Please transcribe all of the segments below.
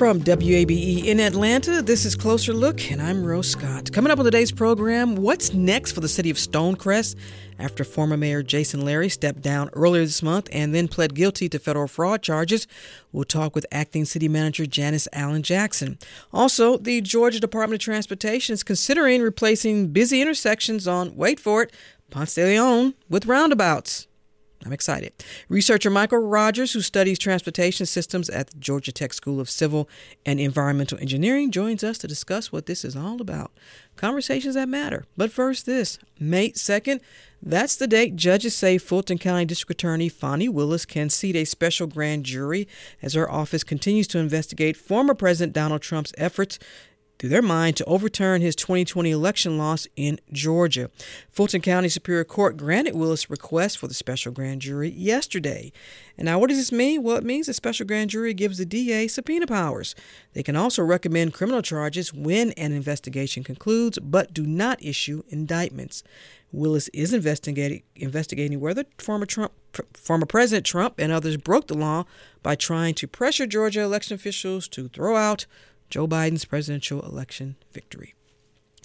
From WABE in Atlanta, this is Closer Look, and I'm Rose Scott. Coming up on today's program, what's next for the city of Stonecrest after former Mayor Jason Lary stepped down earlier this month and then pled guilty to federal fraud charges? We'll talk with acting city manager Janice Allen Jackson. Also, the Georgia Department of Transportation is considering replacing busy intersections on, wait for it, Ponce de Leon with roundabouts. I'm excited. Researcher Michael Rodgers, who studies transportation systems at the Georgia Tech School of Civil and Environmental Engineering, joins us to discuss what this is all about. Conversations that matter. But first, this May 2nd, that's the date judges say Fulton County District Attorney Fani Willis can seat a special grand jury as her office continues to investigate former President Donald Trump's efforts through their mind to overturn his 2020 election loss in Georgia. Fulton County Superior Court granted Willis' request for the special grand jury yesterday. And now, what does this mean? Well, it means the special grand jury gives the DA subpoena powers. They can also recommend criminal charges when an investigation concludes, but do not issue indictments. Willis is investigating investigating whether former Trump former President Trump and others broke the law by trying to pressure Georgia election officials to throw out Joe Biden's presidential election victory.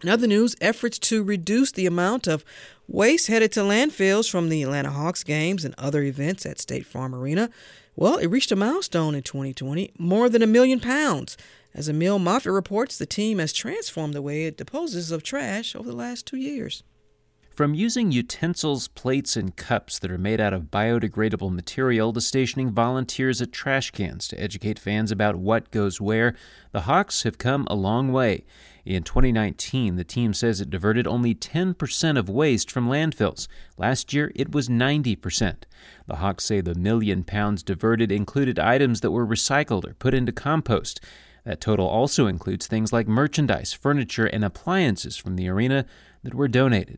In other news, efforts to reduce the amount of waste headed to landfills from the Atlanta Hawks games and other events at State Farm Arena, well, it reached a milestone in 2020, more than a million pounds. As Emil Moffatt reports, the team has transformed the way it disposes of trash over the last two years. From using utensils, plates, and cups that are made out of biodegradable material to stationing volunteers at trash cans to educate fans about what goes where, the Hawks have come a long way. In 2019, the team says it diverted only 10% of waste from landfills. Last year, it was 90%. The Hawks say the million pounds diverted included items that were recycled or put into compost. That total also includes things like merchandise, furniture, and appliances from the arena that were donated.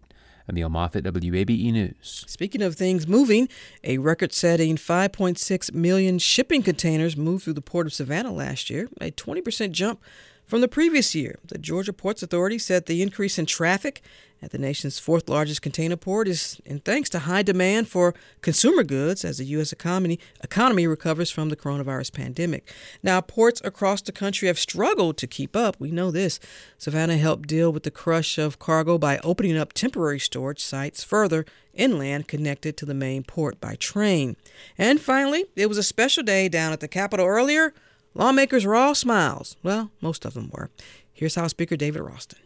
Emil Moffatt, WABE News. Speaking of things moving, a record setting 5.6 million shipping containers moved through the port of Savannah last year, a 20% jump from the previous year. The Georgia Ports Authority said the increase in traffic at the nation's fourth largest container port is in thanks to high demand for consumer goods as the U.S. economy economy recovers from the coronavirus pandemic. Now, ports across the country have struggled to keep up. We know this. Savannah helped deal with the crush of cargo by opening up temporary storage sites further inland connected to the main port by train. And finally, it was a special day down at the Capitol earlier. Lawmakers were all smiles. Well, most of them were. Here's House Speaker David Ralston.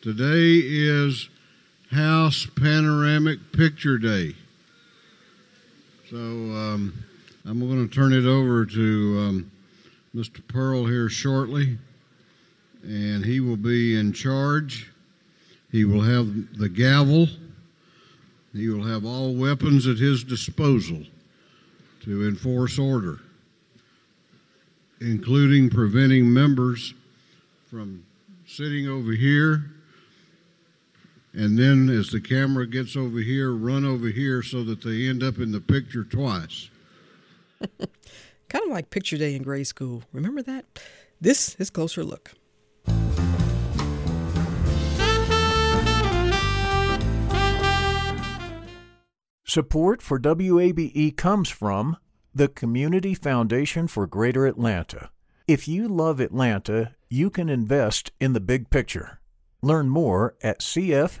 Today is House Panoramic Picture Day. So um, I'm going to turn it over to um, Mr. Pearl here shortly, and he will be in charge. He will have the gavel. He will have all weapons at his disposal to enforce order, including preventing members from sitting over here and then as the camera gets over here, run over here so that they end up in the picture twice. kind of like picture day in grade school. Remember that? This is Closer Look. Support for WABE comes from the Community Foundation for Greater Atlanta. If you love Atlanta, you can invest in the big picture. Learn more at cf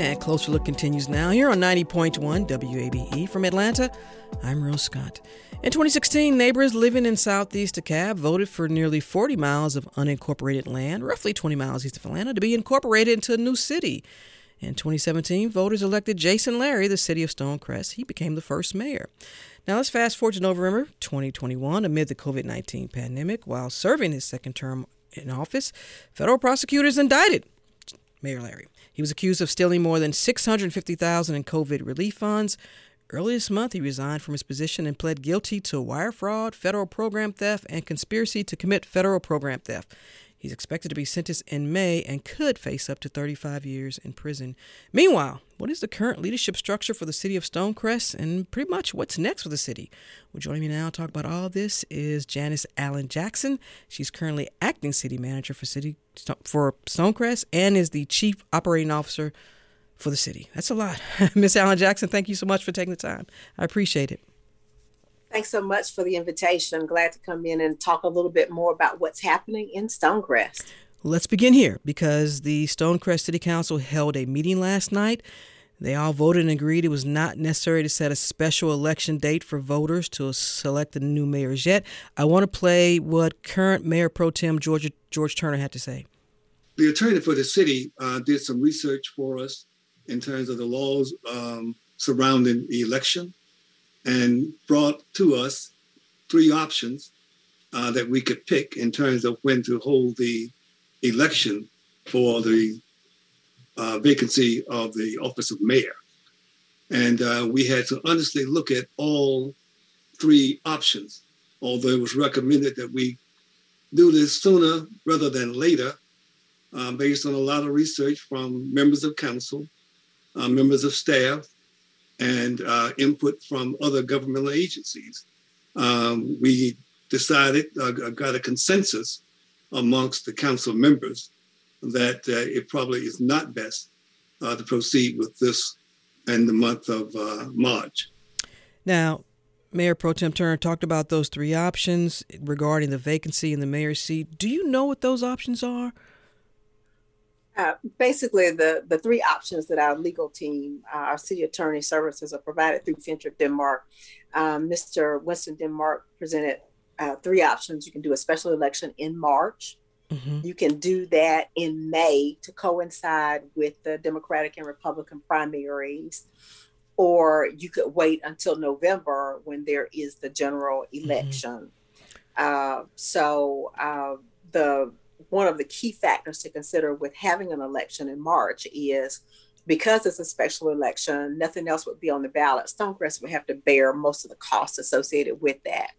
And Closer Look continues now here on 90.1 WABE from Atlanta. I'm Rose Scott. In 2016, neighbors living in southeast DeKalb voted for nearly 40 miles of unincorporated land, roughly 20 miles east of Atlanta, to be incorporated into a new city. In 2017, voters elected Jason Lary, the city of Stonecrest. He became the first mayor. Now let's fast forward to November 2021. Amid the COVID 19 pandemic, while serving his second term in office, federal prosecutors indicted Mayor Lary. He was accused of stealing more than 650,000 in COVID relief funds. Early this month, he resigned from his position and pled guilty to wire fraud, federal program theft, and conspiracy to commit federal program theft. He's expected to be sentenced in May and could face up to 35 years in prison. Meanwhile, what is the current leadership structure for the city of Stonecrest and pretty much what's next for the city? Well, joining me now to talk about all this is Janice Allen Jackson. She's currently acting city manager for city for Stonecrest and is the chief operating officer for the city. That's a lot. Miss Allen Jackson, thank you so much for taking the time. I appreciate it. Thanks so much for the invitation. I'm glad to come in and talk a little bit more about what's happening in Stonecrest. Let's begin here because the Stonecrest City Council held a meeting last night. They all voted and agreed it was not necessary to set a special election date for voters to select the new mayors yet. I want to play what current Mayor Pro Tem George, George Turner had to say. The attorney for the city uh, did some research for us in terms of the laws um, surrounding the election and brought to us three options uh, that we could pick in terms of when to hold the election for the uh, vacancy of the office of mayor. And uh, we had to honestly look at all three options, although it was recommended that we do this sooner rather than later, uh, based on a lot of research from members of council, uh, members of staff, and uh, input from other governmental agencies. Um, we decided, uh, got a consensus amongst the council members that uh, it probably is not best uh, to proceed with this in the month of uh, March. Now, Mayor Pro Tem Turner talked about those three options regarding the vacancy in the mayor's seat. Do you know what those options are? Uh, basically, the, the three options that our legal team, uh, our city attorney services are provided through Fincher Denmark. Um, Mr. Winston Denmark presented uh, three options. You can do a special election in March. Mm-hmm. You can do that in May to coincide with the Democratic and Republican primaries, or you could wait until November when there is the general mm-hmm. election. Mm-hmm. so uh, the one of the key factors to consider with having an election in March is because it's a special election, nothing else would be on the ballot. Stonecrest would have to bear most of the costs associated with that.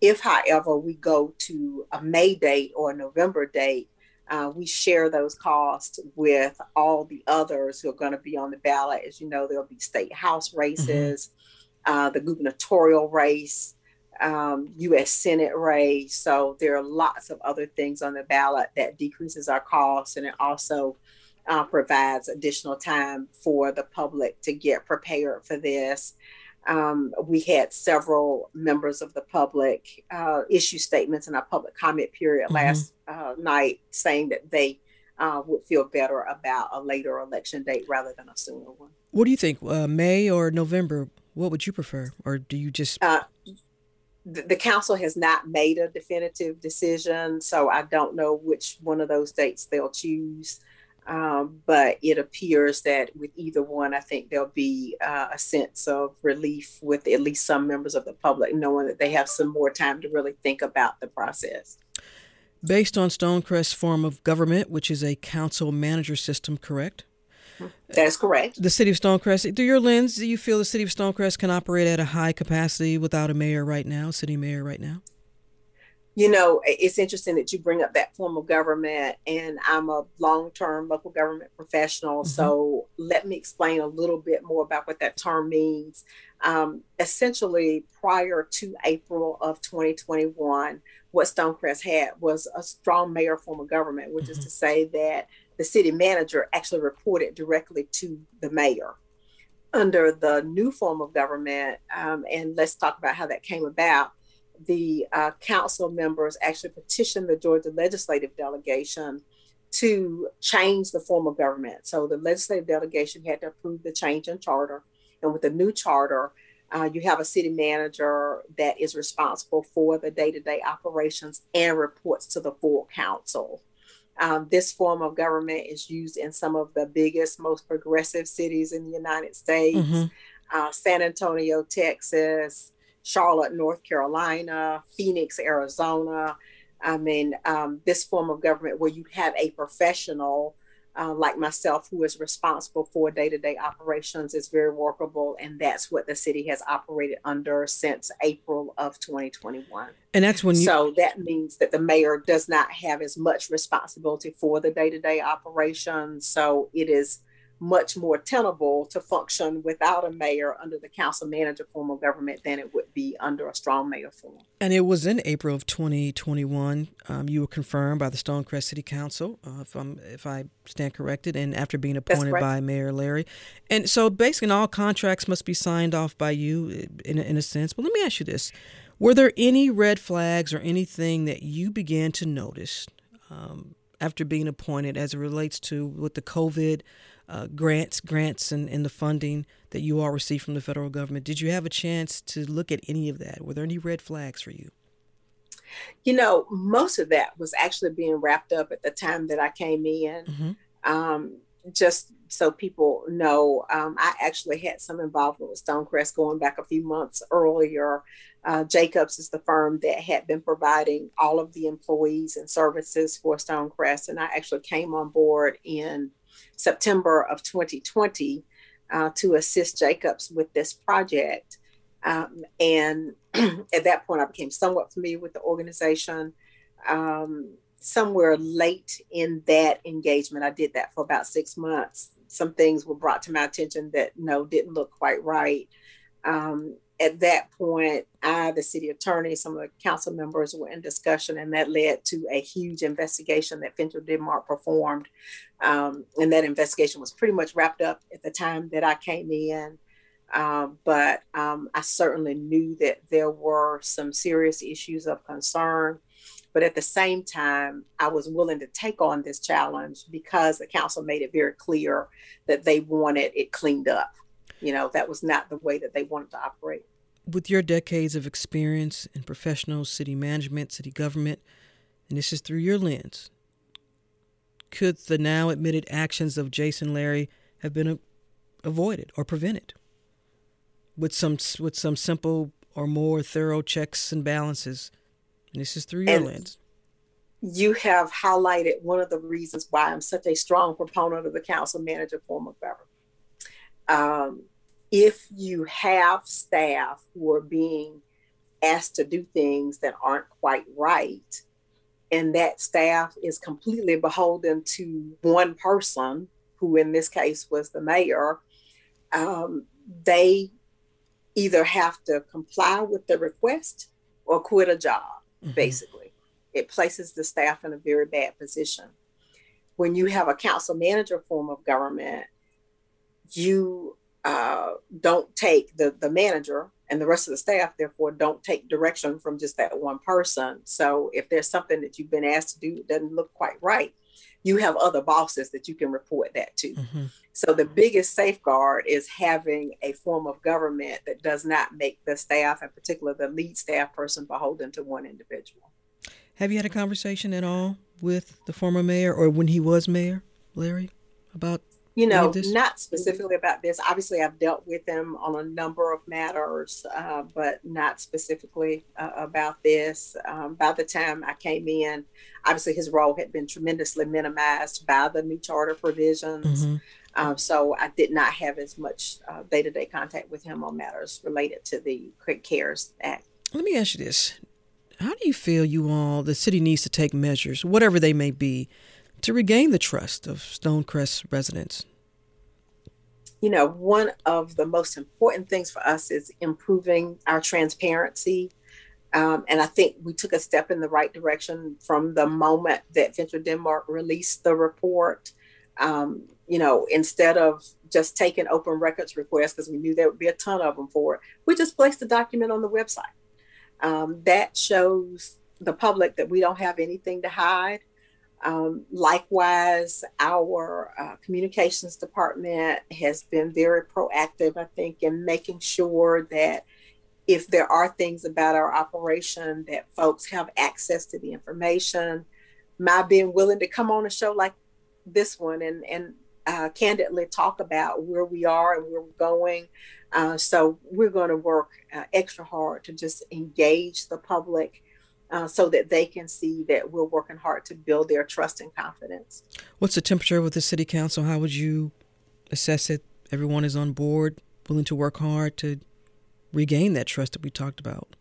If, however, we go to a May date or a November date, uh, we share those costs with all the others who are going to be on the ballot. As you know, there'll be state house mm-hmm. races, mm-hmm. uh, the gubernatorial race, um, U.S. Senate race. So there are lots of other things on the ballot that decreases our costs, and it also uh, provides additional time for the public to get prepared for this. Um, we had several members of the public uh, issue statements in our public comment period mm-hmm. last uh, night saying that they uh, would feel better about a later election date rather than a sooner one. What do you think, uh, May or November? What would you prefer, or do you just? The, the council has not made a definitive decision, so I don't know which one of those dates they'll choose. Um, but it appears that with either one, I think there'll be uh, a sense of relief with at least some members of the public, knowing that they have some more time to really think about the process. Based on Stonecrest's form of government, which is a council manager system, correct? That is correct. The city of Stonecrest, through your lens, do you feel the city of Stonecrest can operate at a high capacity without a mayor right now, city mayor right now? You know, it's interesting that you bring up that form of government, and I'm a long term local government professional. Mm-hmm. So let me explain a little bit more about what that term means. Um, essentially, prior to April of 2021, what Stonecrest had was a strong mayor form of government, which mm-hmm. is to say that the city manager actually reported directly to the mayor. Under the new form of government, um, and let's talk about how that came about the uh, council members actually petitioned the Georgia legislative delegation to change the form of government. So the legislative delegation had to approve the change in charter. And with the new charter, uh, you have a city manager that is responsible for the day to day operations and reports to the full council. Um, this form of government is used in some of the biggest, most progressive cities in the United States mm-hmm. uh, San Antonio, Texas, Charlotte, North Carolina, Phoenix, Arizona. I mean, um, this form of government where you have a professional uh, like myself who is responsible for day to day operations is very workable. And that's what the city has operated under since April of 2021. And that's when you. So that means that the mayor does not have as much responsibility for the day to day operations. So it is much more tenable to function without a mayor under the council manager form of government than it would be under a strong mayor form. And it was in April of 2021. Um, you were confirmed by the Stonecrest City Council, uh, if, I'm, if I stand corrected, and after being appointed by Mayor Lary. And so basically, all contracts must be signed off by you in, in a sense. But let me ask you this Were there any red flags or anything that you began to notice um, after being appointed as it relates to with the COVID? Uh, grants, grants, and, and the funding that you all received from the federal government. Did you have a chance to look at any of that? Were there any red flags for you? You know, most of that was actually being wrapped up at the time that I came in. Mm-hmm. Um, just so people know, um, I actually had some involvement with Stonecrest going back a few months earlier. Uh, Jacobs is the firm that had been providing all of the employees and services for Stonecrest, and I actually came on board in September of 2020 uh, to assist Jacobs with this project. Um, and at that point, I became somewhat familiar with the organization. Um, somewhere late in that engagement, I did that for about six months. Some things were brought to my attention that no, didn't look quite right. Um, at that point, I, the city attorney, some of the council members were in discussion, and that led to a huge investigation that Fincher Denmark performed. Um, and that investigation was pretty much wrapped up at the time that I came in. Um, but um, I certainly knew that there were some serious issues of concern. But at the same time, I was willing to take on this challenge because the council made it very clear that they wanted it cleaned up. You know, that was not the way that they wanted to operate with your decades of experience in professional city management, city government, and this is through your lens, could the now admitted actions of Jason Lary have been avoided or prevented with some with some simple or more thorough checks and balances? And this is through your and lens. You have highlighted one of the reasons why I'm such a strong proponent of the council manager form of government. Um, if you have staff who are being asked to do things that aren't quite right, and that staff is completely beholden to one person, who in this case was the mayor, um, they either have to comply with the request or quit a job, mm-hmm. basically. It places the staff in a very bad position. When you have a council manager form of government, you uh, don't take the the manager and the rest of the staff therefore don't take direction from just that one person. So if there's something that you've been asked to do that doesn't look quite right you have other bosses that you can report that to. Mm-hmm. so the biggest safeguard is having a form of government that does not make the staff in particular the lead staff person beholden to one individual. Have you had a conversation at all with the former mayor or when he was mayor lary about you know, not specifically about this. Obviously, I've dealt with him on a number of matters, uh, but not specifically uh, about this. Um, by the time I came in, obviously his role had been tremendously minimized by the new charter provisions. Mm-hmm. Um, so I did not have as much day to day contact with him on matters related to the Quick CARES Act. Let me ask you this How do you feel you all, the city needs to take measures, whatever they may be, to regain the trust of Stonecrest residents? You know, one of the most important things for us is improving our transparency. Um, and I think we took a step in the right direction from the moment that Fincher Denmark released the report. Um, you know, instead of just taking open records requests, because we knew there would be a ton of them for it, we just placed the document on the website. Um, that shows the public that we don't have anything to hide. Um, likewise, our uh, communications department has been very proactive, I think, in making sure that if there are things about our operation that folks have access to the information. My being willing to come on a show like this one and and uh, candidly talk about where we are and where we're going. Uh, so we're going to work uh, extra hard to just engage the public uh, so that they can see that we're working hard to build their trust and confidence. What's the temperature with the city council? How would you assess it? Everyone is on board, willing to work hard to regain that trust that we talked about.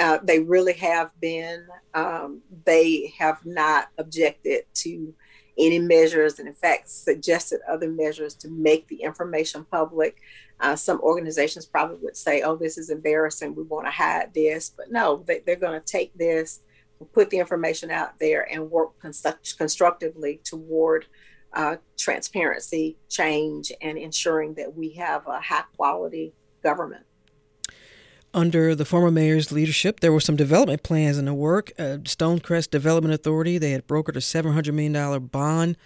Uh, they really have been. Um, they have not objected to any measures and in fact suggested other measures to make the information public. Uh, some organizations probably would say oh this is embarrassing. We want to hide this. But no they, they're going to take this put the information out there and work construct- constructively toward uh, transparency change and ensuring that we have a high quality government under the former mayor's leadership, there were some development plans in the work. Uh, Stonecrest Development Authority, they had brokered a $700 million bond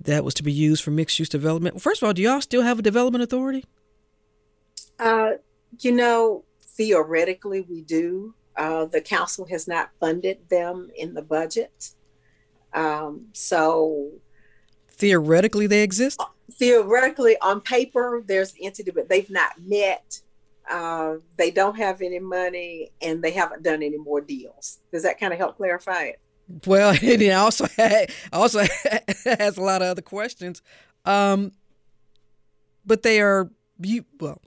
that was to be used for mixed use development. First of all, do y'all still have a development authority? Uh, you know, theoretically, we do. Uh, the council has not funded them in the budget. Um, so theoretically, they exist? Theoretically, on paper, there's an entity, but they've not met uh, they don't have any money and they haven't done any more deals. Does that kind of help clarify it? Well, it also had, also has a lot of other questions. Um, but they are you well,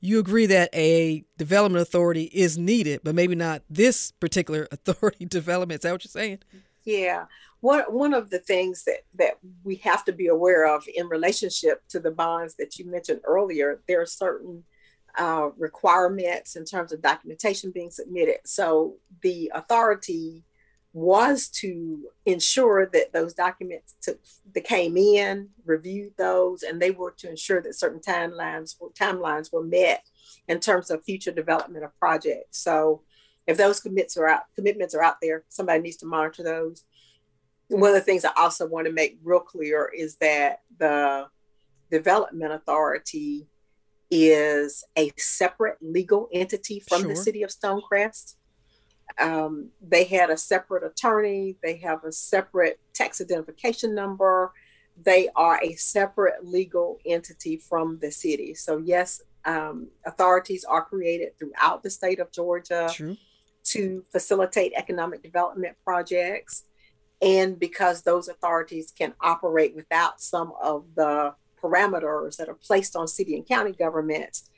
you agree that a development authority is needed, but maybe not this particular authority development. Is that what you're saying? Yeah. One one of the things that that we have to be aware of in relationship to the bonds that you mentioned earlier, there are certain uh, requirements in terms of documentation being submitted. So the authority was to ensure that those documents took, that came in, reviewed those, and they were to ensure that certain timelines timelines were met in terms of future development of projects. So if those commits are out, commitments are out there, somebody needs to monitor those. One of the things I also want to make real clear is that the development authority is a separate legal entity from sure. the city of Stonecrest. Um, they had a separate attorney, they have a separate tax identification number. They are a separate legal entity from the city. So, yes, um, authorities are created throughout the state of Georgia True. to facilitate economic development projects. And because those authorities can operate without some of the parameters that are placed on city and county governments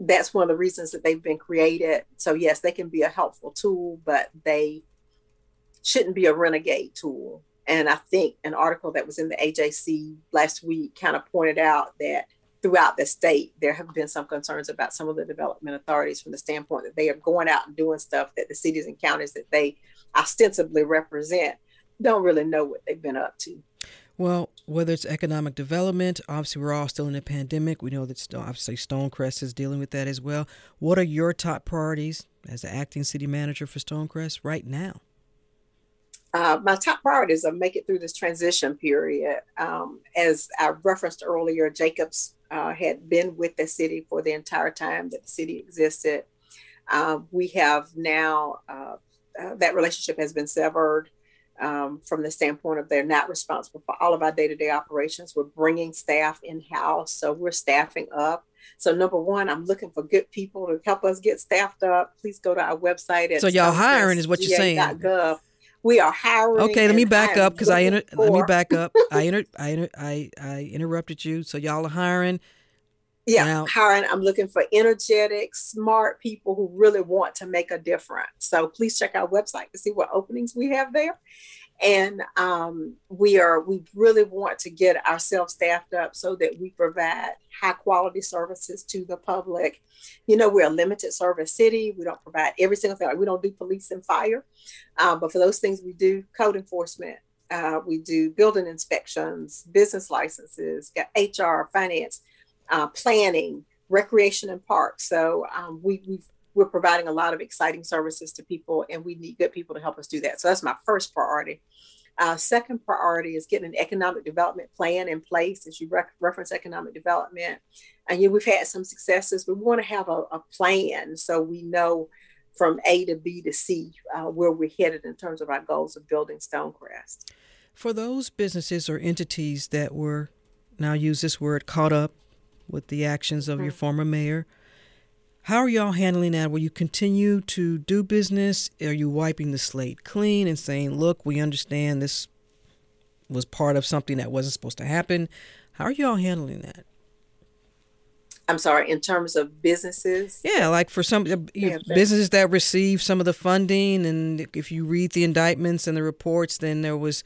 that's one of the reasons that they've been created. So yes they can be a helpful tool but they shouldn't be a renegade tool. And i think an article that was in the ajc last week kind of pointed out that throughout the state there have been some concerns about some of the development authorities from the standpoint that they are going out and doing stuff that the cities and counties that they ostensibly represent don't really know what they've been up to well, whether it's economic development, obviously we're all still in a pandemic. We know that obviously Stonecrest is dealing with that as well. What are your top priorities as the acting city manager for Stonecrest right now? Uh, my top priorities are make it through this transition period. Um, as I referenced earlier, Jacobs uh, had been with the city for the entire time that the city existed. Uh, we have now uh, uh, that relationship has been severed um, from the standpoint of they're not responsible for all of our day-to-day operations. We're bringing staff in-house, so we're staffing up. So number one, I'm looking for good people to help us get staffed up. Please go to our website. At so y'all hiring is what you're saying. Gov. We are hiring. Okay, let me back up because I inter- let me back up. I inter- I, inter- I I interrupted you. So y'all are hiring. Yeah, now, hiring. I'm looking for energetic, smart people who really want to make a difference. So please check our website to see what openings we have there. And um, we are we really want to get ourselves staffed up so that we provide high quality services to the public. You know, we're a limited service city. We don't provide every single thing. Like we don't do police and fire, um, but for those things we do code enforcement. Uh, we do building inspections, business licenses, HR, finance uh, planning, recreation and parks. So um, we, we we're providing a lot of exciting services to people, and we need good people to help us do that. So that's my first priority. Uh, second priority is getting an economic development plan in place. As you reference economic development, and you, we've had some successes, but we want to have a, a, plan so we know from A to B to C uh, where we're headed in terms of our goals of building Stonecrest. For those businesses or entities that were, now use this word, caught up with the actions of mm-hmm. your former mayor. How are y'all handling that? Will you continue to do business? Are you wiping the slate clean and saying, look, we understand this was part of something that wasn't supposed to happen? How are y'all handling that? I'm sorry, in terms of businesses? Yeah, like for some uh, yeah, businesses that receive some of the funding, and if you read the indictments and the reports, then there was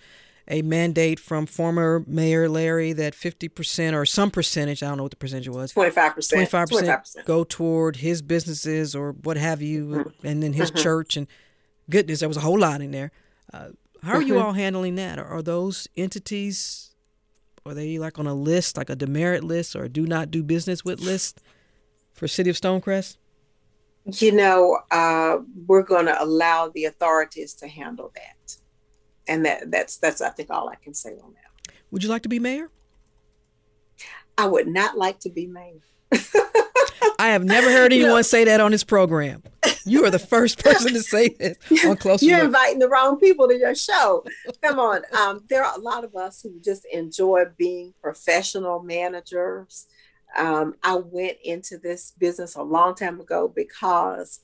a mandate from former Mayor Lary that 50% or some percentage, I don't know what the percentage was, 25%, 25%, go toward his businesses or what have you, mm-hmm. and then his mm-hmm. church. And goodness, there was a whole lot in there. Uh, how are mm-hmm. you all handling that? Are, are those entities, are they like on a list, like a demerit list or do not do business with list for City of Stonecrest? You know, uh, we're going to allow the authorities to handle that and that that's that's I think all I can say on that. Would you like to be mayor? I would not like to be mayor. I have never heard anyone no. say that on this program. You are the first person to say this on Close. You're inviting the wrong people to your show. Come on. Um, there are a lot of us who just enjoy being professional managers. Um, I went into this business a long time ago because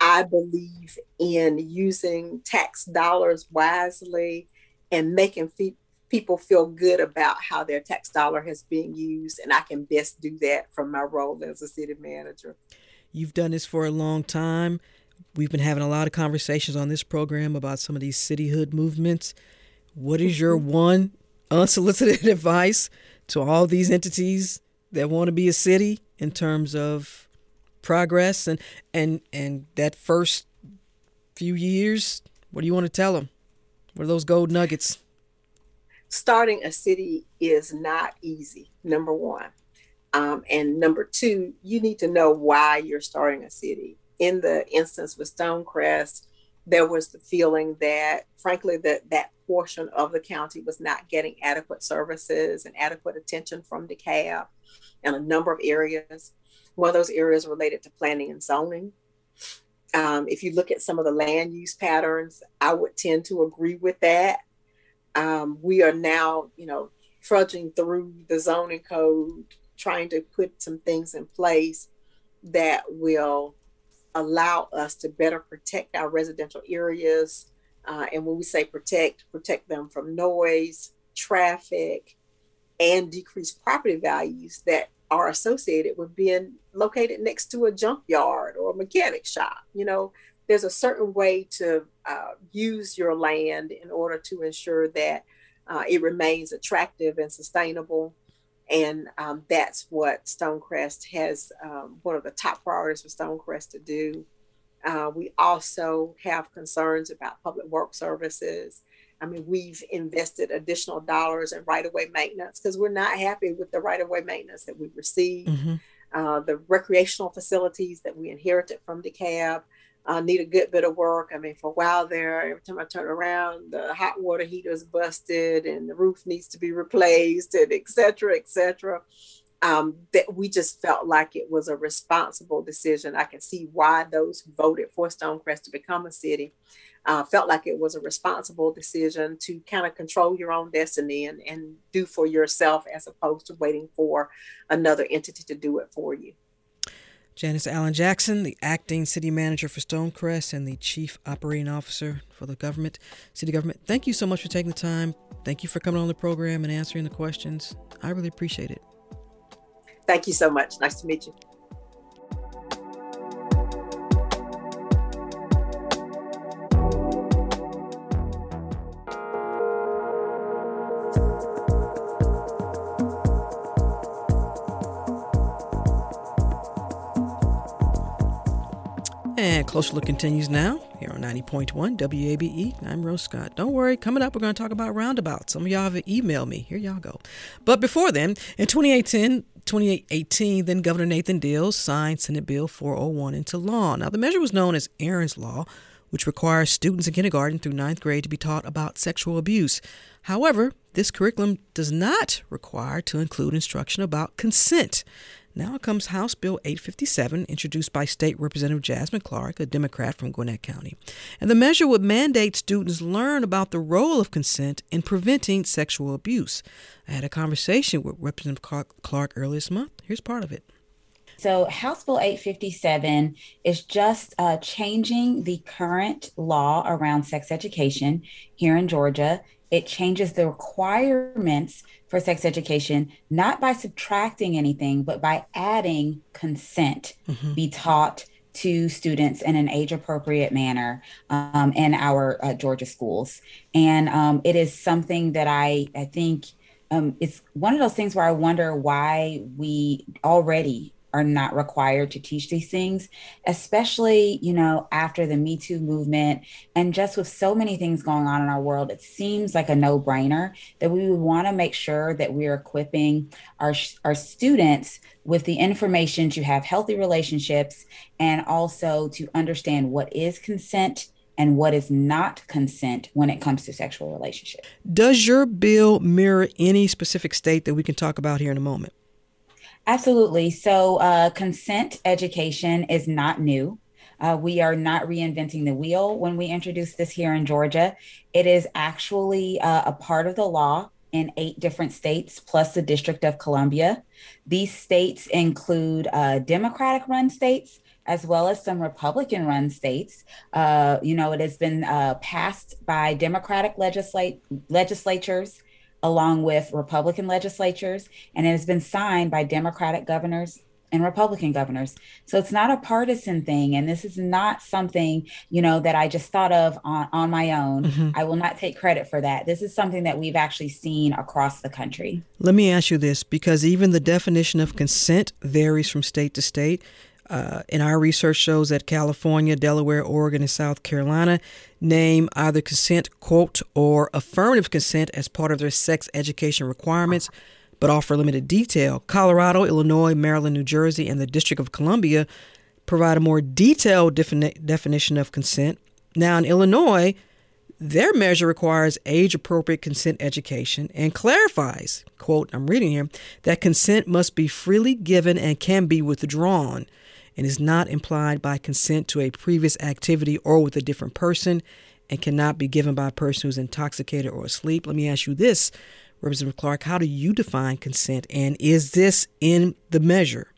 I believe in using tax dollars wisely and making fe- people feel good about how their tax dollar has been used. And I can best do that from my role as a city manager. You've done this for a long time. We've been having a lot of conversations on this program about some of these cityhood movements. What is your one unsolicited advice to all these entities that want to be a city in terms of progress and and and that first few years what do you want to tell them what are those gold nuggets? Starting a city is not easy number one. Um, and number two you need to know why you're starting a city. In the instance with stonecrest there was the feeling that frankly that that portion of the county was not getting adequate services and adequate attention from DeKalb in a number of areas one of those areas related to planning and zoning. Um, if you look at some of the land use patterns, I would tend to agree with that. Um, we are now, you know, trudging through the zoning code, trying to put some things in place that will allow us to better protect our residential areas. Uh, and when we say protect, protect them from noise, traffic, and decrease property values that are associated with being located next to a junkyard or a mechanic shop. You know, there's a certain way to uh, use your land in order to ensure that uh, it remains attractive and sustainable. And um, that's what Stonecrest has um, one of the top priorities for Stonecrest to do. Uh, we also have concerns about public work services I mean, we've invested additional dollars in right of way maintenance because we're not happy with the right of way maintenance that we receive. Mm-hmm. Uh, the recreational facilities that we inherited from DeKalb uh, need a good bit of work. I mean, for a while there, every time I turn around, the hot water heater is busted and the roof needs to be replaced, and et cetera, et cetera. Um, that we just felt like it was a responsible decision. I can see why those who voted for Stonecrest to become a city uh, felt like it was a responsible decision to kind of control your own destiny and, and do for yourself as opposed to waiting for another entity to do it for you. Janice Allen Jackson, the acting city manager for Stonecrest and the chief operating officer for the government, city government. Thank you so much for taking the time. Thank you for coming on the program and answering the questions. I really appreciate it. Thank you so much. Nice to meet you. And Closer Look continues now here on 90.1 WABE. I'm Rose Scott. Don't worry, coming up, we're going to talk about roundabouts. Some of y'all have emailed me. Here y'all go. But before then, in 2018, 2018, then Governor Nathan Deal signed Senate Bill 401 into law. Now, the measure was known as Aaron's Law, which requires students in kindergarten through ninth grade to be taught about sexual abuse. However, this curriculum does not require to include instruction about consent. Now comes House Bill 857, introduced by State Representative Jasmine Clark, a Democrat from Gwinnett County. And the measure would mandate students learn about the role of consent in preventing sexual abuse. I had a conversation with Representative Clark earlier this month. Here's part of it. So, House Bill 857 is just uh, changing the current law around sex education here in Georgia. It changes the requirements for sex education, not by subtracting anything, but by adding consent mm-hmm. be taught to students in an age appropriate manner um, in our uh, Georgia schools. And um, it is something that I, I think um, it's one of those things where I wonder why we already are not required to teach these things, especially, you know, after the Me Too movement and just with so many things going on in our world, it seems like a no brainer that we would want to make sure that we're equipping our, our students with the information to have healthy relationships and also to understand what is consent and what is not consent when it comes to sexual relationships. Does your bill mirror any specific state that we can talk about here in a moment? Absolutely. So, uh, consent education is not new. Uh, we are not reinventing the wheel when we introduce this here in Georgia. It is actually uh, a part of the law in eight different states plus the District of Columbia. These states include uh, Democratic run states as well as some Republican run states. Uh, you know, it has been uh, passed by Democratic legislate- legislatures along with Republican legislatures, and it has been signed by Democratic governors and Republican governors. So it's not a partisan thing. And this is not something, you know, that I just thought of on, on my own. Mm-hmm. I will not take credit for that. This is something that we've actually seen across the country. Let me ask you this because even the definition of consent varies from state to state. Uh, and our research shows that California, Delaware, Oregon, and South Carolina name either consent, quote, or affirmative consent as part of their sex education requirements, but offer limited detail. Colorado, Illinois, Maryland, New Jersey, and the District of Columbia provide a more detailed defini- definition of consent. Now, in Illinois, their measure requires age appropriate consent education and clarifies, quote, I'm reading here, that consent must be freely given and can be withdrawn and is not implied by consent to a previous activity or with a different person and cannot be given by a person who's intoxicated or asleep. Let me ask you this, Representative Clark, how do you define consent and is this in the measure?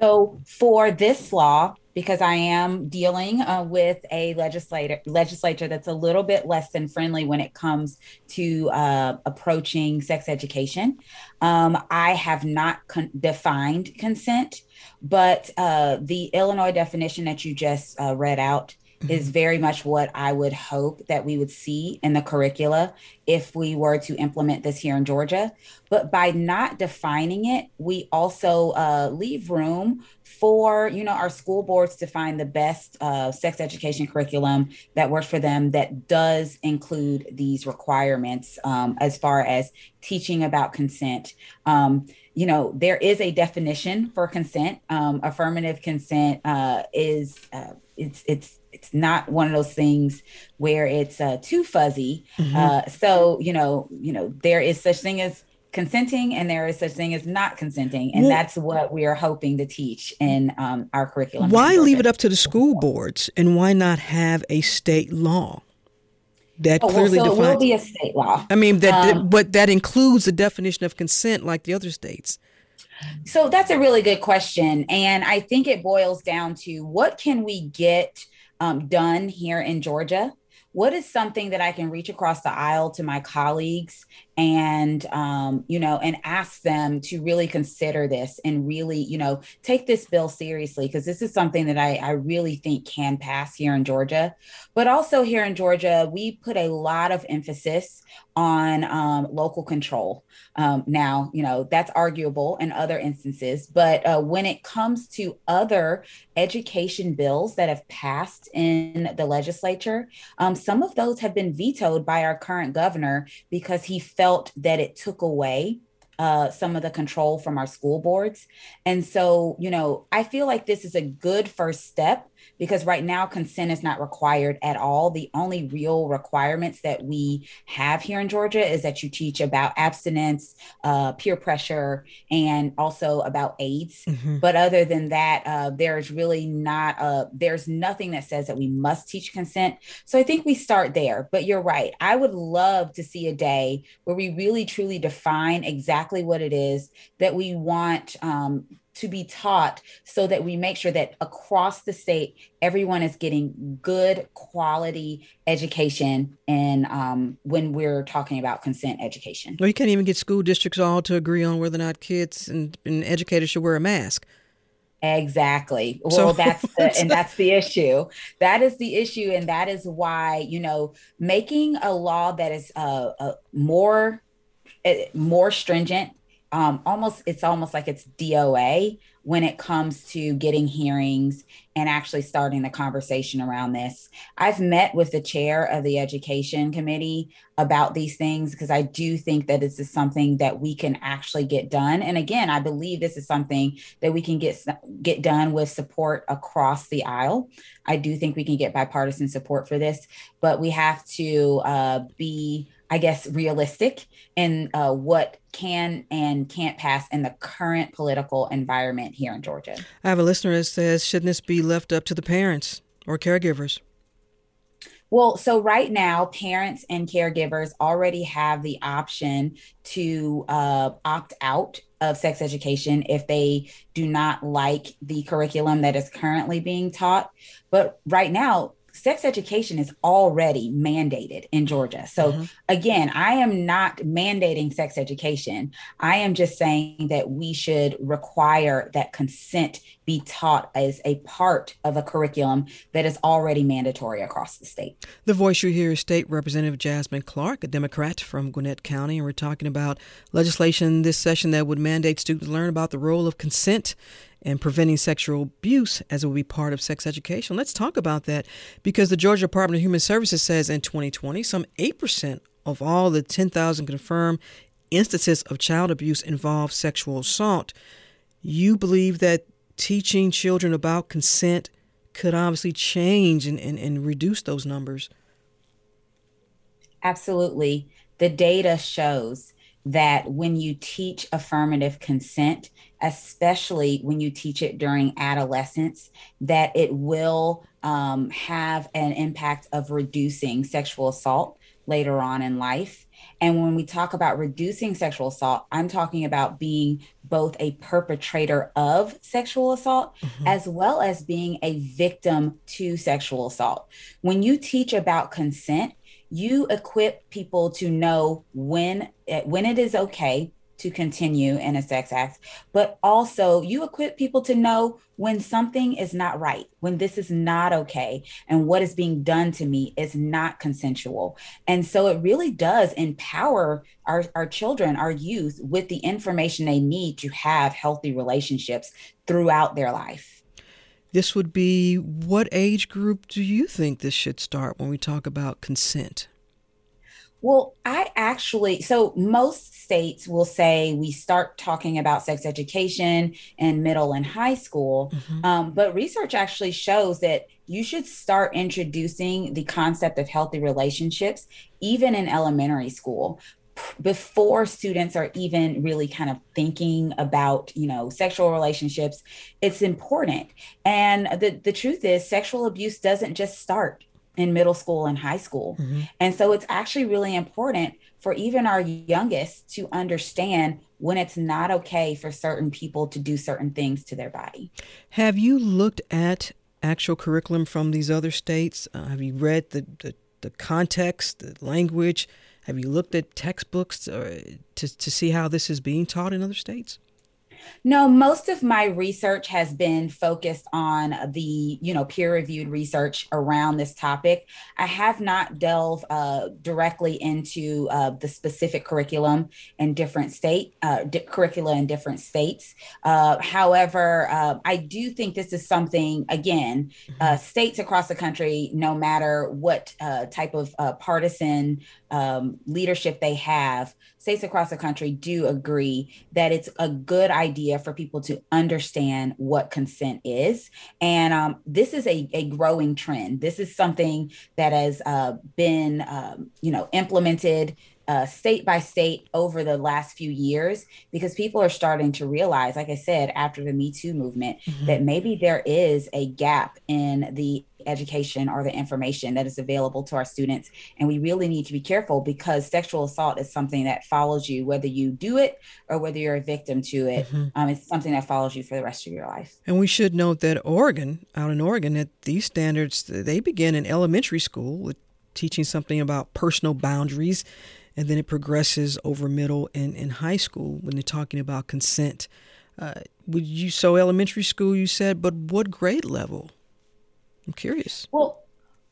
So, for this law, because I am dealing uh, with a legislator legislature that's a little bit less than friendly when it comes to uh, approaching sex education. Um, I have not con- defined consent, but uh, the Illinois definition that you just uh, read out mm-hmm. is very much what I would hope that we would see in the curricula if we were to implement this here in Georgia. But by not defining it, we also uh, leave room for you know our school boards to find the best uh, sex education curriculum that works for them that does include these requirements um, as far as teaching about consent. Um, you know, there is a definition for consent. Um, affirmative consent uh, is uh, it's it's it's not one of those things where it's uh, too fuzzy. Mm-hmm. Uh, so you know, you know, there is such thing as consenting and there is such thing as not consenting. And well, that's what we are hoping to teach in um, our curriculum. Why leave it up to the school boards and why not have a state law that oh, clearly well, so defines it will be a state law. I mean that um, but that includes the definition of consent like the other states. So that's a really good question. And i think it boils down to what can we get um, done here in georgia what is something that I can reach across the aisle to my colleagues and um, you know and ask them to really consider this and really you know take this bill seriously because this is something that I, I really think can pass here in georgia. But also here in georgia we put a lot of emphasis on um, local control. Um, now you know that's arguable in other instances but uh, when it comes to other education bills that have passed in the legislature um, some of those have been vetoed by our current governor because he felt that it took away uh, some of the control from our school boards. And so, you know, I feel like this is a good first step because right now consent is not required at all. The only real requirements that we have here in Georgia is that you teach about abstinence, uh, peer pressure, and also about AIDS. Mm-hmm. But other than that, uh, there's really not a, there's nothing that says that we must teach consent. So I think we start there. But you're right. I would love to see a day where we really truly define exactly what it is that we want um, to be taught so that we make sure that across the state everyone is getting good quality education and um, when we're talking about consent education well you can't even get school districts all to agree on whether or not kids and, and educators should wear a mask Exactly. Well, so, that's the, and that's the issue. That is the issue, and that is why you know making a law that is uh, uh more uh, more stringent um, almost it's almost like it's DOA when it comes to getting hearings and actually starting the conversation around this. I've met with the chair of the education committee about these things because I do think that this is something that we can actually get done. And again, I believe this is something that we can get get done with support across the aisle. I do think we can get bipartisan support for this, but we have to uh, be I guess, realistic in uh, what can and can't pass in the current political environment here in Georgia. I have a listener that says, shouldn't this be left up to the parents or caregivers? Well, so right now, parents and caregivers already have the option to uh, opt out of sex education if they do not like the curriculum that is currently being taught. But right now, sex education is already mandated in Georgia. So mm-hmm. again, I am not mandating sex education. I am just saying that we should require that consent be taught as a part of a curriculum that is already mandatory across the state. The voice you hear is State Representative Jasmine Clark, a Democrat from Gwinnett County, and we're talking about legislation this session that would mandate students learn about the role of consent and preventing sexual abuse as it will be part of sex education. Let's talk about that because the Georgia Department of Human Services says in 2020, some 8% of all the 10,000 confirmed instances of child abuse involve sexual assault. You believe that teaching children about consent could obviously change and, and, and reduce those numbers. Absolutely. The data shows that when you teach affirmative consent, especially when you teach it during adolescence, that it will um, have an impact of reducing sexual assault later on in life. And when we talk about reducing sexual assault, I'm talking about being both a perpetrator of sexual assault mm-hmm. as well as being a victim to sexual assault. When you teach about consent, you equip people to know when eh, when it is okay to continue in a sex act, but also you equip people to know when something is not right, when this is not okay, and what is being done to me is not consensual. And so it really does empower our, our children, our youth, with the information they need to have healthy relationships throughout their life. This would be what age group do you think this should start when we talk about consent? Well, I actually, so most states will say we start talking about sex education in middle and high school. Mm-hmm. Um, but research actually shows that you should start introducing the concept of healthy relationships even in elementary school before students are even really kind of thinking about you know sexual relationships it's important and the the truth is sexual abuse doesn't just start in middle school and high school. Mm-hmm. And so it's actually really important for even our youngest to understand when it's not okay for certain people to do certain things to their body. Have you looked at actual curriculum from these other states? Uh, have you read the, the, the context, the language? Have you looked at textbooks uh, to, to see how this is being taught in other states? No, most of my research has been focused on the, you know, peer-reviewed research around this topic. I have not delved uh, directly into uh, the specific curriculum in different state uh, di- curricula in different states. Uh, however, uh, I do think this is something again, uh, mm-hmm. states across the country, no matter what type of partisan um, leadership they have, states across the country do agree that it's a good idea for people to understand what consent is. And um, this is a, a growing trend. This is something that has uh, been, um, you know, implemented uh, state by state over the last few years because people are starting to realize, like I said, after the Me Too movement, mm-hmm. that maybe there is a gap in the education or the information that is available to our students. And we really need to be careful because sexual assault is something that follows you, whether you do it or whether you're a victim to it. Mm-hmm. Um, it's something that follows you for the rest of your life. And we should note that Oregon, out in Oregon, that these standards, they begin in elementary school with teaching something about personal boundaries. And then it progresses over middle and, in high school when they're talking about consent. Uh, would you so elementary school you said, but what grade level? I'm curious. Well,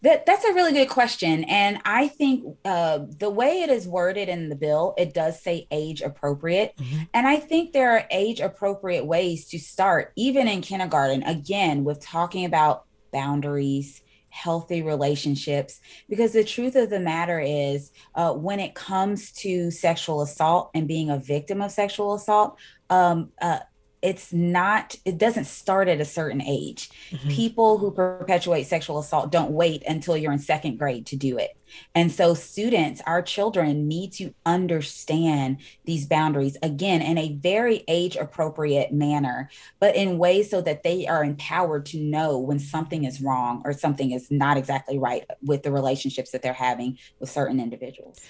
that, that's a really good question. And I think uh, the way it is worded in the bill, it does say age appropriate. Mm-hmm. And I think there are age appropriate ways to start, even in kindergarten, again, with talking about boundaries, healthy relationships. Because the truth of the matter is, uh, when it comes to sexual assault and being a victim of sexual assault, um, uh, it's not it doesn't start at a certain age. Mm-hmm. people who perpetuate sexual assault don't wait until you're in second grade to do it. And so students our children need to understand these boundaries again in a very age appropriate manner but in ways so that they are empowered to know when something is wrong or something is not exactly right with the relationships that they're having with certain individuals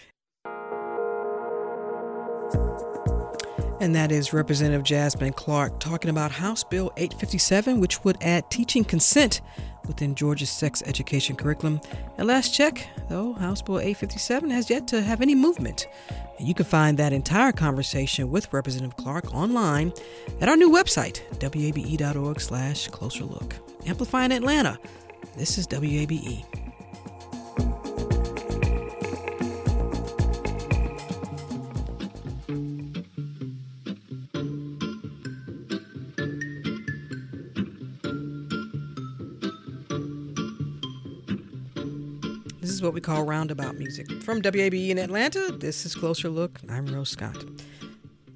And that is Representative Jasmine Clark talking about House Bill 857, which would add teaching consent within Georgia's sex education curriculum. At last check, though, House Bill 857 has yet to have any movement. And you can find that entire conversation with Representative Clark online at our new website, wabe.org slash closer look. Amplifying Atlanta, this is WABE. Call roundabout music. From WABE in Atlanta, this is Closer Look. I'm Rose Scott.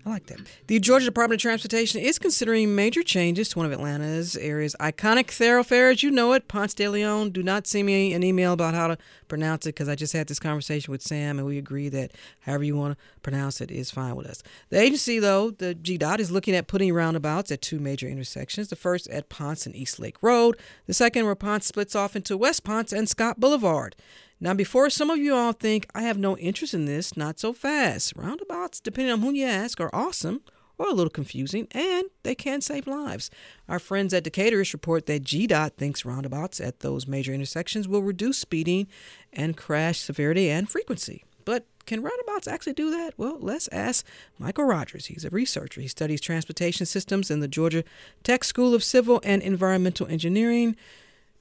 I like that. The Georgia Department of Transportation is considering major changes to one of Atlanta's area's iconic thoroughfares. You know it, Ponce de Leon. Do not send me an email about how to pronounce it because I just had this conversation with Sam and we agree that however you want to pronounce it is fine with us. The agency, though, the GDOT, is looking at putting roundabouts at two major intersections. The first at Ponce and East Lake Road, the second where Ponce splits off into West Ponce and Scott Boulevard. Now, before some of you all think I have no interest in this, not so fast. Roundabouts, depending on who you ask, are awesome or a little confusing, and they can save lives. Our friends at Decaturish report that GDOT thinks roundabouts at those major intersections will reduce speeding and crash severity and frequency. But can roundabouts actually do that? Well, let's ask Michael Rodgers. He's a researcher. He studies transportation systems in the Georgia Tech School of Civil and Environmental Engineering.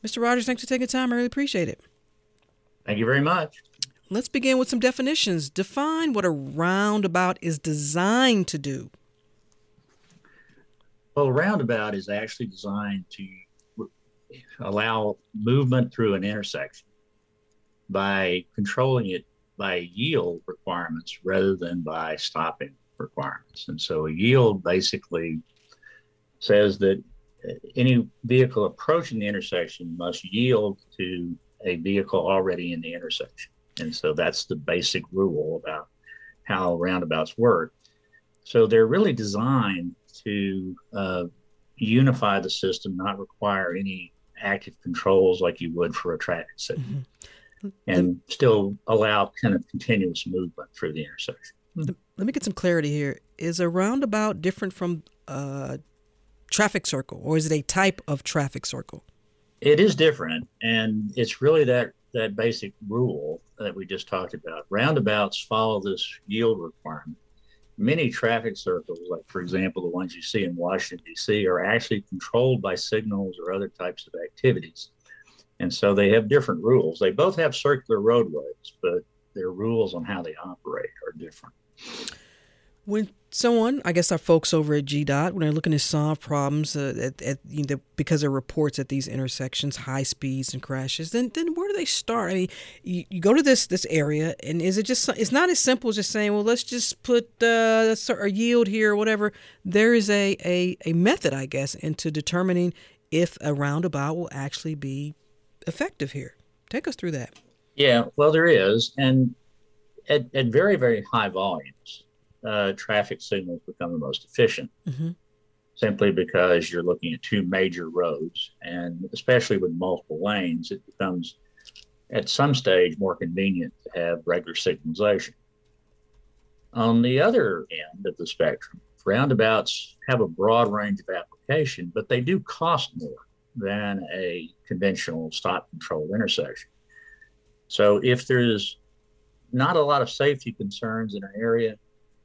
Mr. Rodgers, thanks for taking time. I really appreciate it. Thank you very much. Let's begin with some definitions. Define what a roundabout is designed to do. Well, a roundabout is actually designed to allow movement through an intersection by controlling it by yield requirements rather than by stopping requirements. And so a yield basically says that any vehicle approaching the intersection must yield to a vehicle already in the intersection. And so that's the basic rule about how roundabouts work. So they're really designed to uh, unify the system, not require any active controls like you would for a traffic signal, mm-hmm. and the, still allow kind of continuous movement through the intersection. Let me get some clarity here. Is a roundabout different from a traffic circle, or is it a type of traffic circle? It is different and it's really that that basic rule that we just talked about, roundabouts follow this yield requirement. Many traffic circles, like for example, the ones you see in Washington, D.C., are actually controlled by signals or other types of activities. And so they have different rules. They both have circular roadways, but their rules on how they operate are different. When someone, I guess our folks over at GDOT, when they're looking to solve problems uh, at, at you know, because of reports at these intersections, high speeds and crashes, then then where do they start? I mean, you, you go to this this area, and is it just it's not as simple as just saying, well, let's just put uh, a yield here or whatever. There is a, a a method, I guess, into determining if a roundabout will actually be effective here. Take us through that. Yeah, well, there is, and at, at very very high volumes uh, traffic signals become the most efficient. Mm-hmm. Simply because you're looking at two major roads, and especially with multiple lanes, it becomes at some stage more convenient to have regular signalization. On the other end of the spectrum, roundabouts have a broad range of application, but they do cost more than a conventional stop control intersection. So if there's not a lot of safety concerns in an area,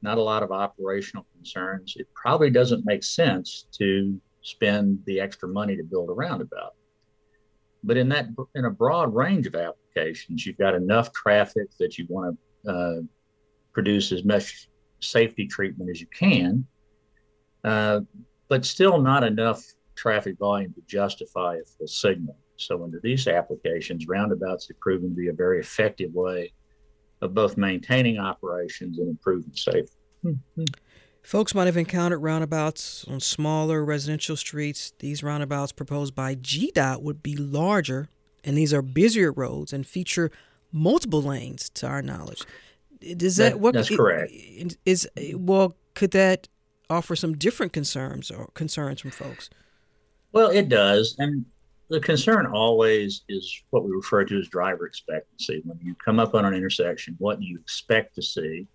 not a lot of operational concerns, it probably doesn't make sense to spend the extra money to build a roundabout. But in that, in a broad range of applications, you've got enough traffic that you want to uh, produce as much safety treatment as you can, uh, but still not enough traffic volume to justify a full signal. So under these applications, roundabouts have proven to be a very effective way of both maintaining operations and improving safety. Mm-hmm. Folks might have encountered roundabouts on smaller residential streets. These roundabouts proposed by GDOT would be larger, and these are busier roads and feature multiple lanes, to our knowledge. Does that, that what that's correct? Is well, could that offer some different concerns or concerns from folks? Well, it does, and the concern always is what we refer to as driver expectancy. When you come up on an intersection, what do you expect to see?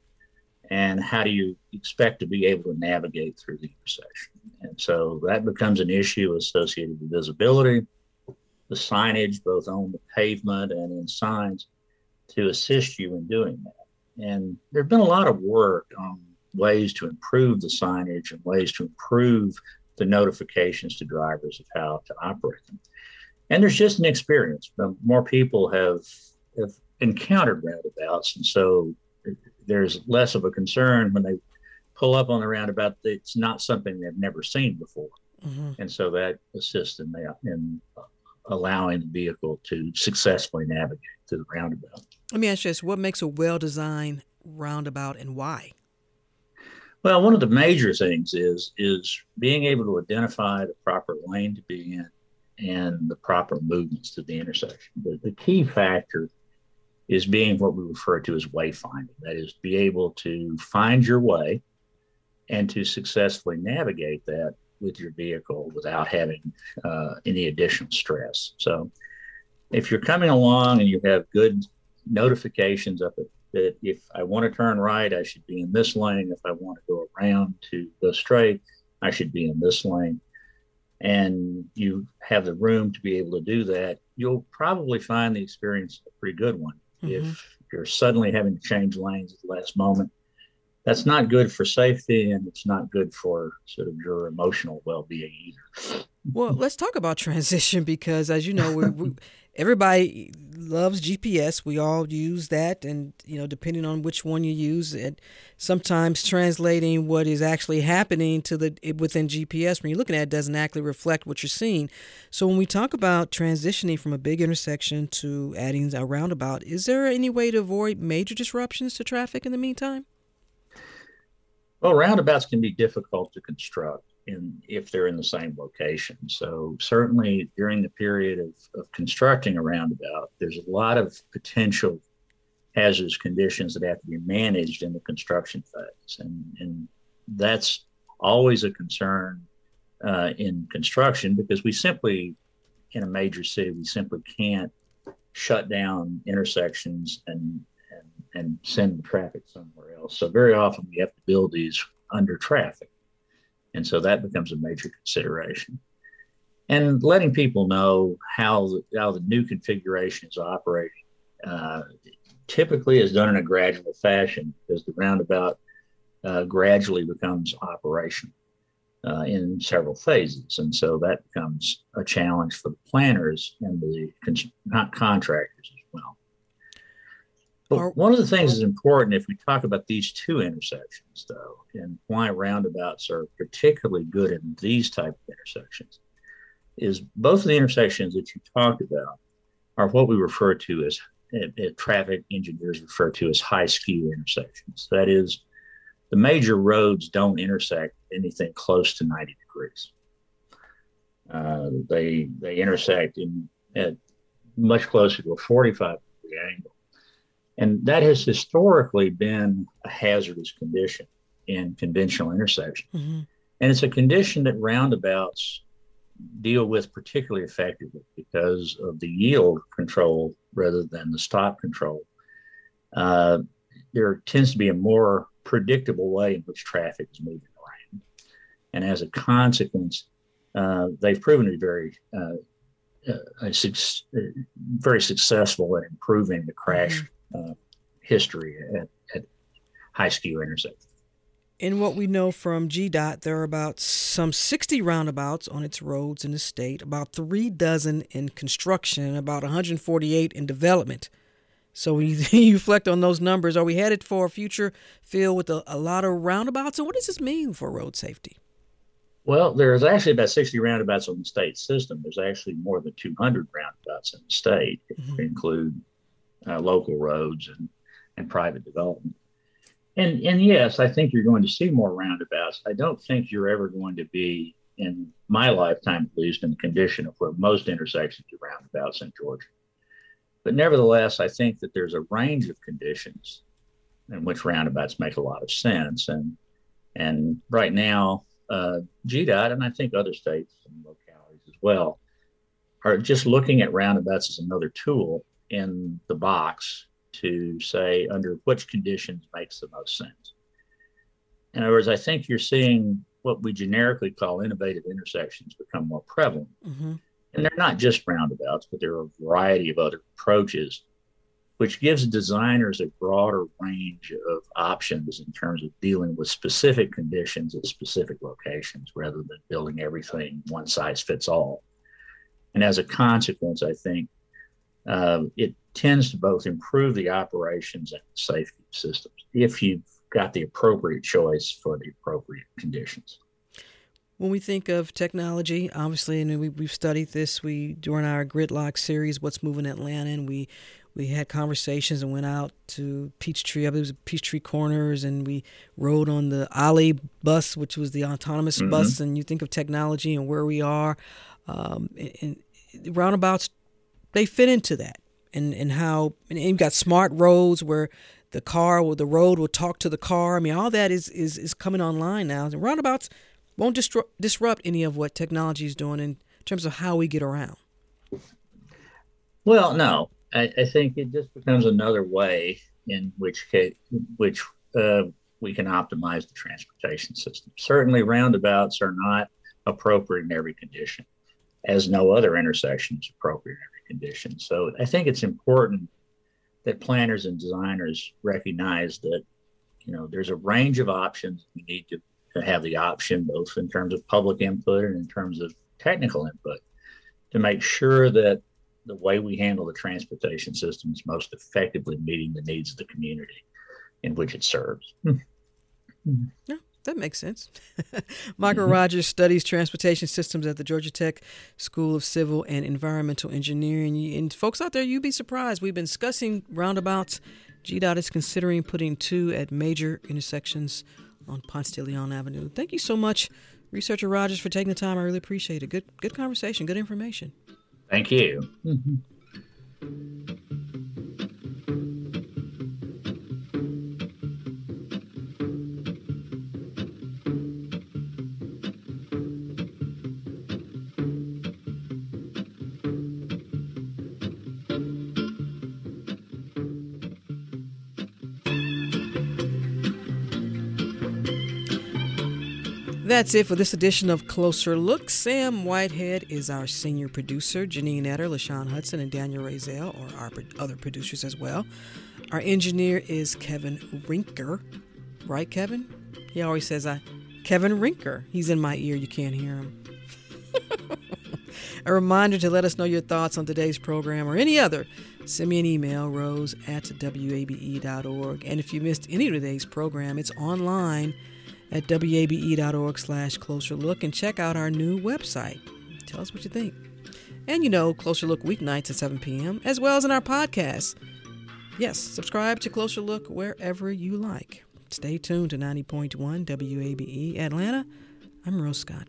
And how do you expect to be able to navigate through the intersection? And so that becomes an issue associated with visibility, the signage, both on the pavement and in signs, to assist you in doing that. And there have been a lot of work on ways to improve the signage and ways to improve the notifications to drivers of how to operate them. And there's just an experience. More people have have encountered roundabouts, and so there's less of a concern when they pull up on the roundabout. It's not something they've never seen before, mm-hmm. and so that assists in, in allowing the vehicle to successfully navigate through the roundabout. Let me ask you this: What makes a well-designed roundabout, and why? Well, one of the major things is is being able to identify the proper lane to be in and the proper movements to the intersection. The, the key factor is being what we refer to as wayfinding. That is, be able to find your way and to successfully navigate that with your vehicle without having uh, any additional stress. So, if you're coming along and you have good notifications of it that if I want to turn right, I should be in this lane. If I want to go around to go straight, I should be in this lane. And you have the room to be able to do that, you'll probably find the experience a pretty good one. Mm-hmm. If you're suddenly having to change lanes at the last moment, that's not good for safety and it's not good for sort of your emotional well-being either. Well, let's talk about transition because, as you know, we, we, everybody loves GPS. We all use that, and you know, depending on which one you use, it sometimes translating what is actually happening to the within GPS when you're looking at it doesn't actually reflect what you're seeing. So when we talk about transitioning from a big intersection to adding a roundabout, is there any way to avoid major disruptions to traffic in the meantime? Well, roundabouts can be difficult to construct in if they're in the same location. So certainly during the period of, of constructing a roundabout, there's a lot of potential hazardous conditions that have to be managed in the construction phase. And, and that's always a concern uh, in construction because we simply, in a major city, we simply can't shut down intersections and, and, and send the traffic somewhere else. So very often we have to build these under traffic. And so that becomes a major consideration. And letting people know how the, how the new configuration is operating uh, typically is done in a gradual fashion because the roundabout uh, gradually becomes operational uh, in several phases. And so that becomes a challenge for the planners and the con- contractors well. But one of the things that's important if we talk about these two intersections, though, and why roundabouts are particularly good in these type of intersections, is both of the intersections that you talked about are what we refer to as traffic engineers refer to as high skew intersections. That is, the major roads don't intersect anything close to 90 degrees. Uh, they they intersect in at much closer to a 45 degree angle, and that has historically been a hazardous condition in conventional intersections. Mm-hmm. And it's a condition that roundabouts deal with particularly effectively because of the yield control rather than the stop control. Uh, there tends to be a more predictable way in which traffic is moving around. And as a consequence, uh, they've proven to be very, uh, uh su- uh, very successful at improving the crash mm-hmm. Uh, history at, at high skew intersections. In what we know from GDOT, there are about some 60 roundabouts on its roads in the state, about three dozen in construction, about 148 in development. So when you, you reflect on those numbers, are we headed for a future filled with a, a lot of roundabouts? And what does this mean for road safety? Well, there's actually about 60 roundabouts on the state system. There's actually more than 200 roundabouts in the state, mm-hmm. include uh, local roads and, and private development. And and yes, I think you're going to see more roundabouts. I don't think you're ever going to be in my lifetime, at least, in the condition of where most intersections are roundabouts in Georgia. But nevertheless, I think that there's a range of conditions in which roundabouts make a lot of sense. And and right now, uh, GDOT and I think other states and localities as well are just looking at roundabouts as another tool in the box to say under which conditions makes the most sense. In other words, I think you're seeing what we generically call innovative intersections become more prevalent. Mm-hmm. And they're not just roundabouts, but there are a variety of other approaches, which gives designers a broader range of options in terms of dealing with specific conditions at specific locations rather than building everything one size fits all. And as a consequence, I think um, it tends to both improve the operations and the safety systems if you've got the appropriate choice for the appropriate conditions. When we think of technology, obviously, and we, we've studied this. We during our gridlock series, "What's Moving Atlanta," and we we had conversations and went out to Peachtree. I believe it was Peachtree Corners, and we rode on the Olli bus, which was the autonomous mm-hmm. bus. And you think of technology and where we are, um, and, and roundabouts, they fit into that and and how and you've got smart roads where the car or the road will talk to the car. I mean, all that is is is coming online now. And roundabouts won't disrupt disrupt any of what technology is doing in terms of how we get around. Well, no, I, I think it just becomes another way in which case, which uh, we can optimize the transportation system. Certainly, roundabouts are not appropriate in every condition, as no other intersection is appropriate in every conditions. So I think it's important that planners and designers recognize that you know there's a range of options. We need to, to have the option both in terms of public input and in terms of technical input to make sure that the way we handle the transportation system is most effectively meeting the needs of the community in which it serves. Hmm. yeah, that makes sense. Michael mm-hmm. Rodgers studies transportation systems at the Georgia Tech School of Civil and Environmental Engineering. And folks out there, you'd be surprised. We've been discussing roundabouts. GDOT is considering putting two at major intersections on Ponce de Leon Avenue. Thank you so much, researcher Rodgers, for taking the time. I really appreciate it. Good, good conversation. Good information. Thank you. Mm-hmm. That's it for this edition of Closer Look. Sam Whitehead is our senior producer. Janine Etter, LaShawn Hudson, and Daniel Razel are our other producers as well. Our engineer is Kevin Rinker. Right, Kevin? He always says, I, Kevin Rinker. He's in my ear. You can't hear him. A reminder to let us know your thoughts on today's program or any other. Send me an email, rose at wabe.org. And if you missed any of today's program, it's online at wabe.org slash closer look and check out our new website. Tell us what you think. And you know, Closer Look weeknights at 7 p.m., as well as in our podcast. Yes, subscribe to Closer Look wherever you like. Stay tuned to 90.1 WABE Atlanta. I'm Rose Scott.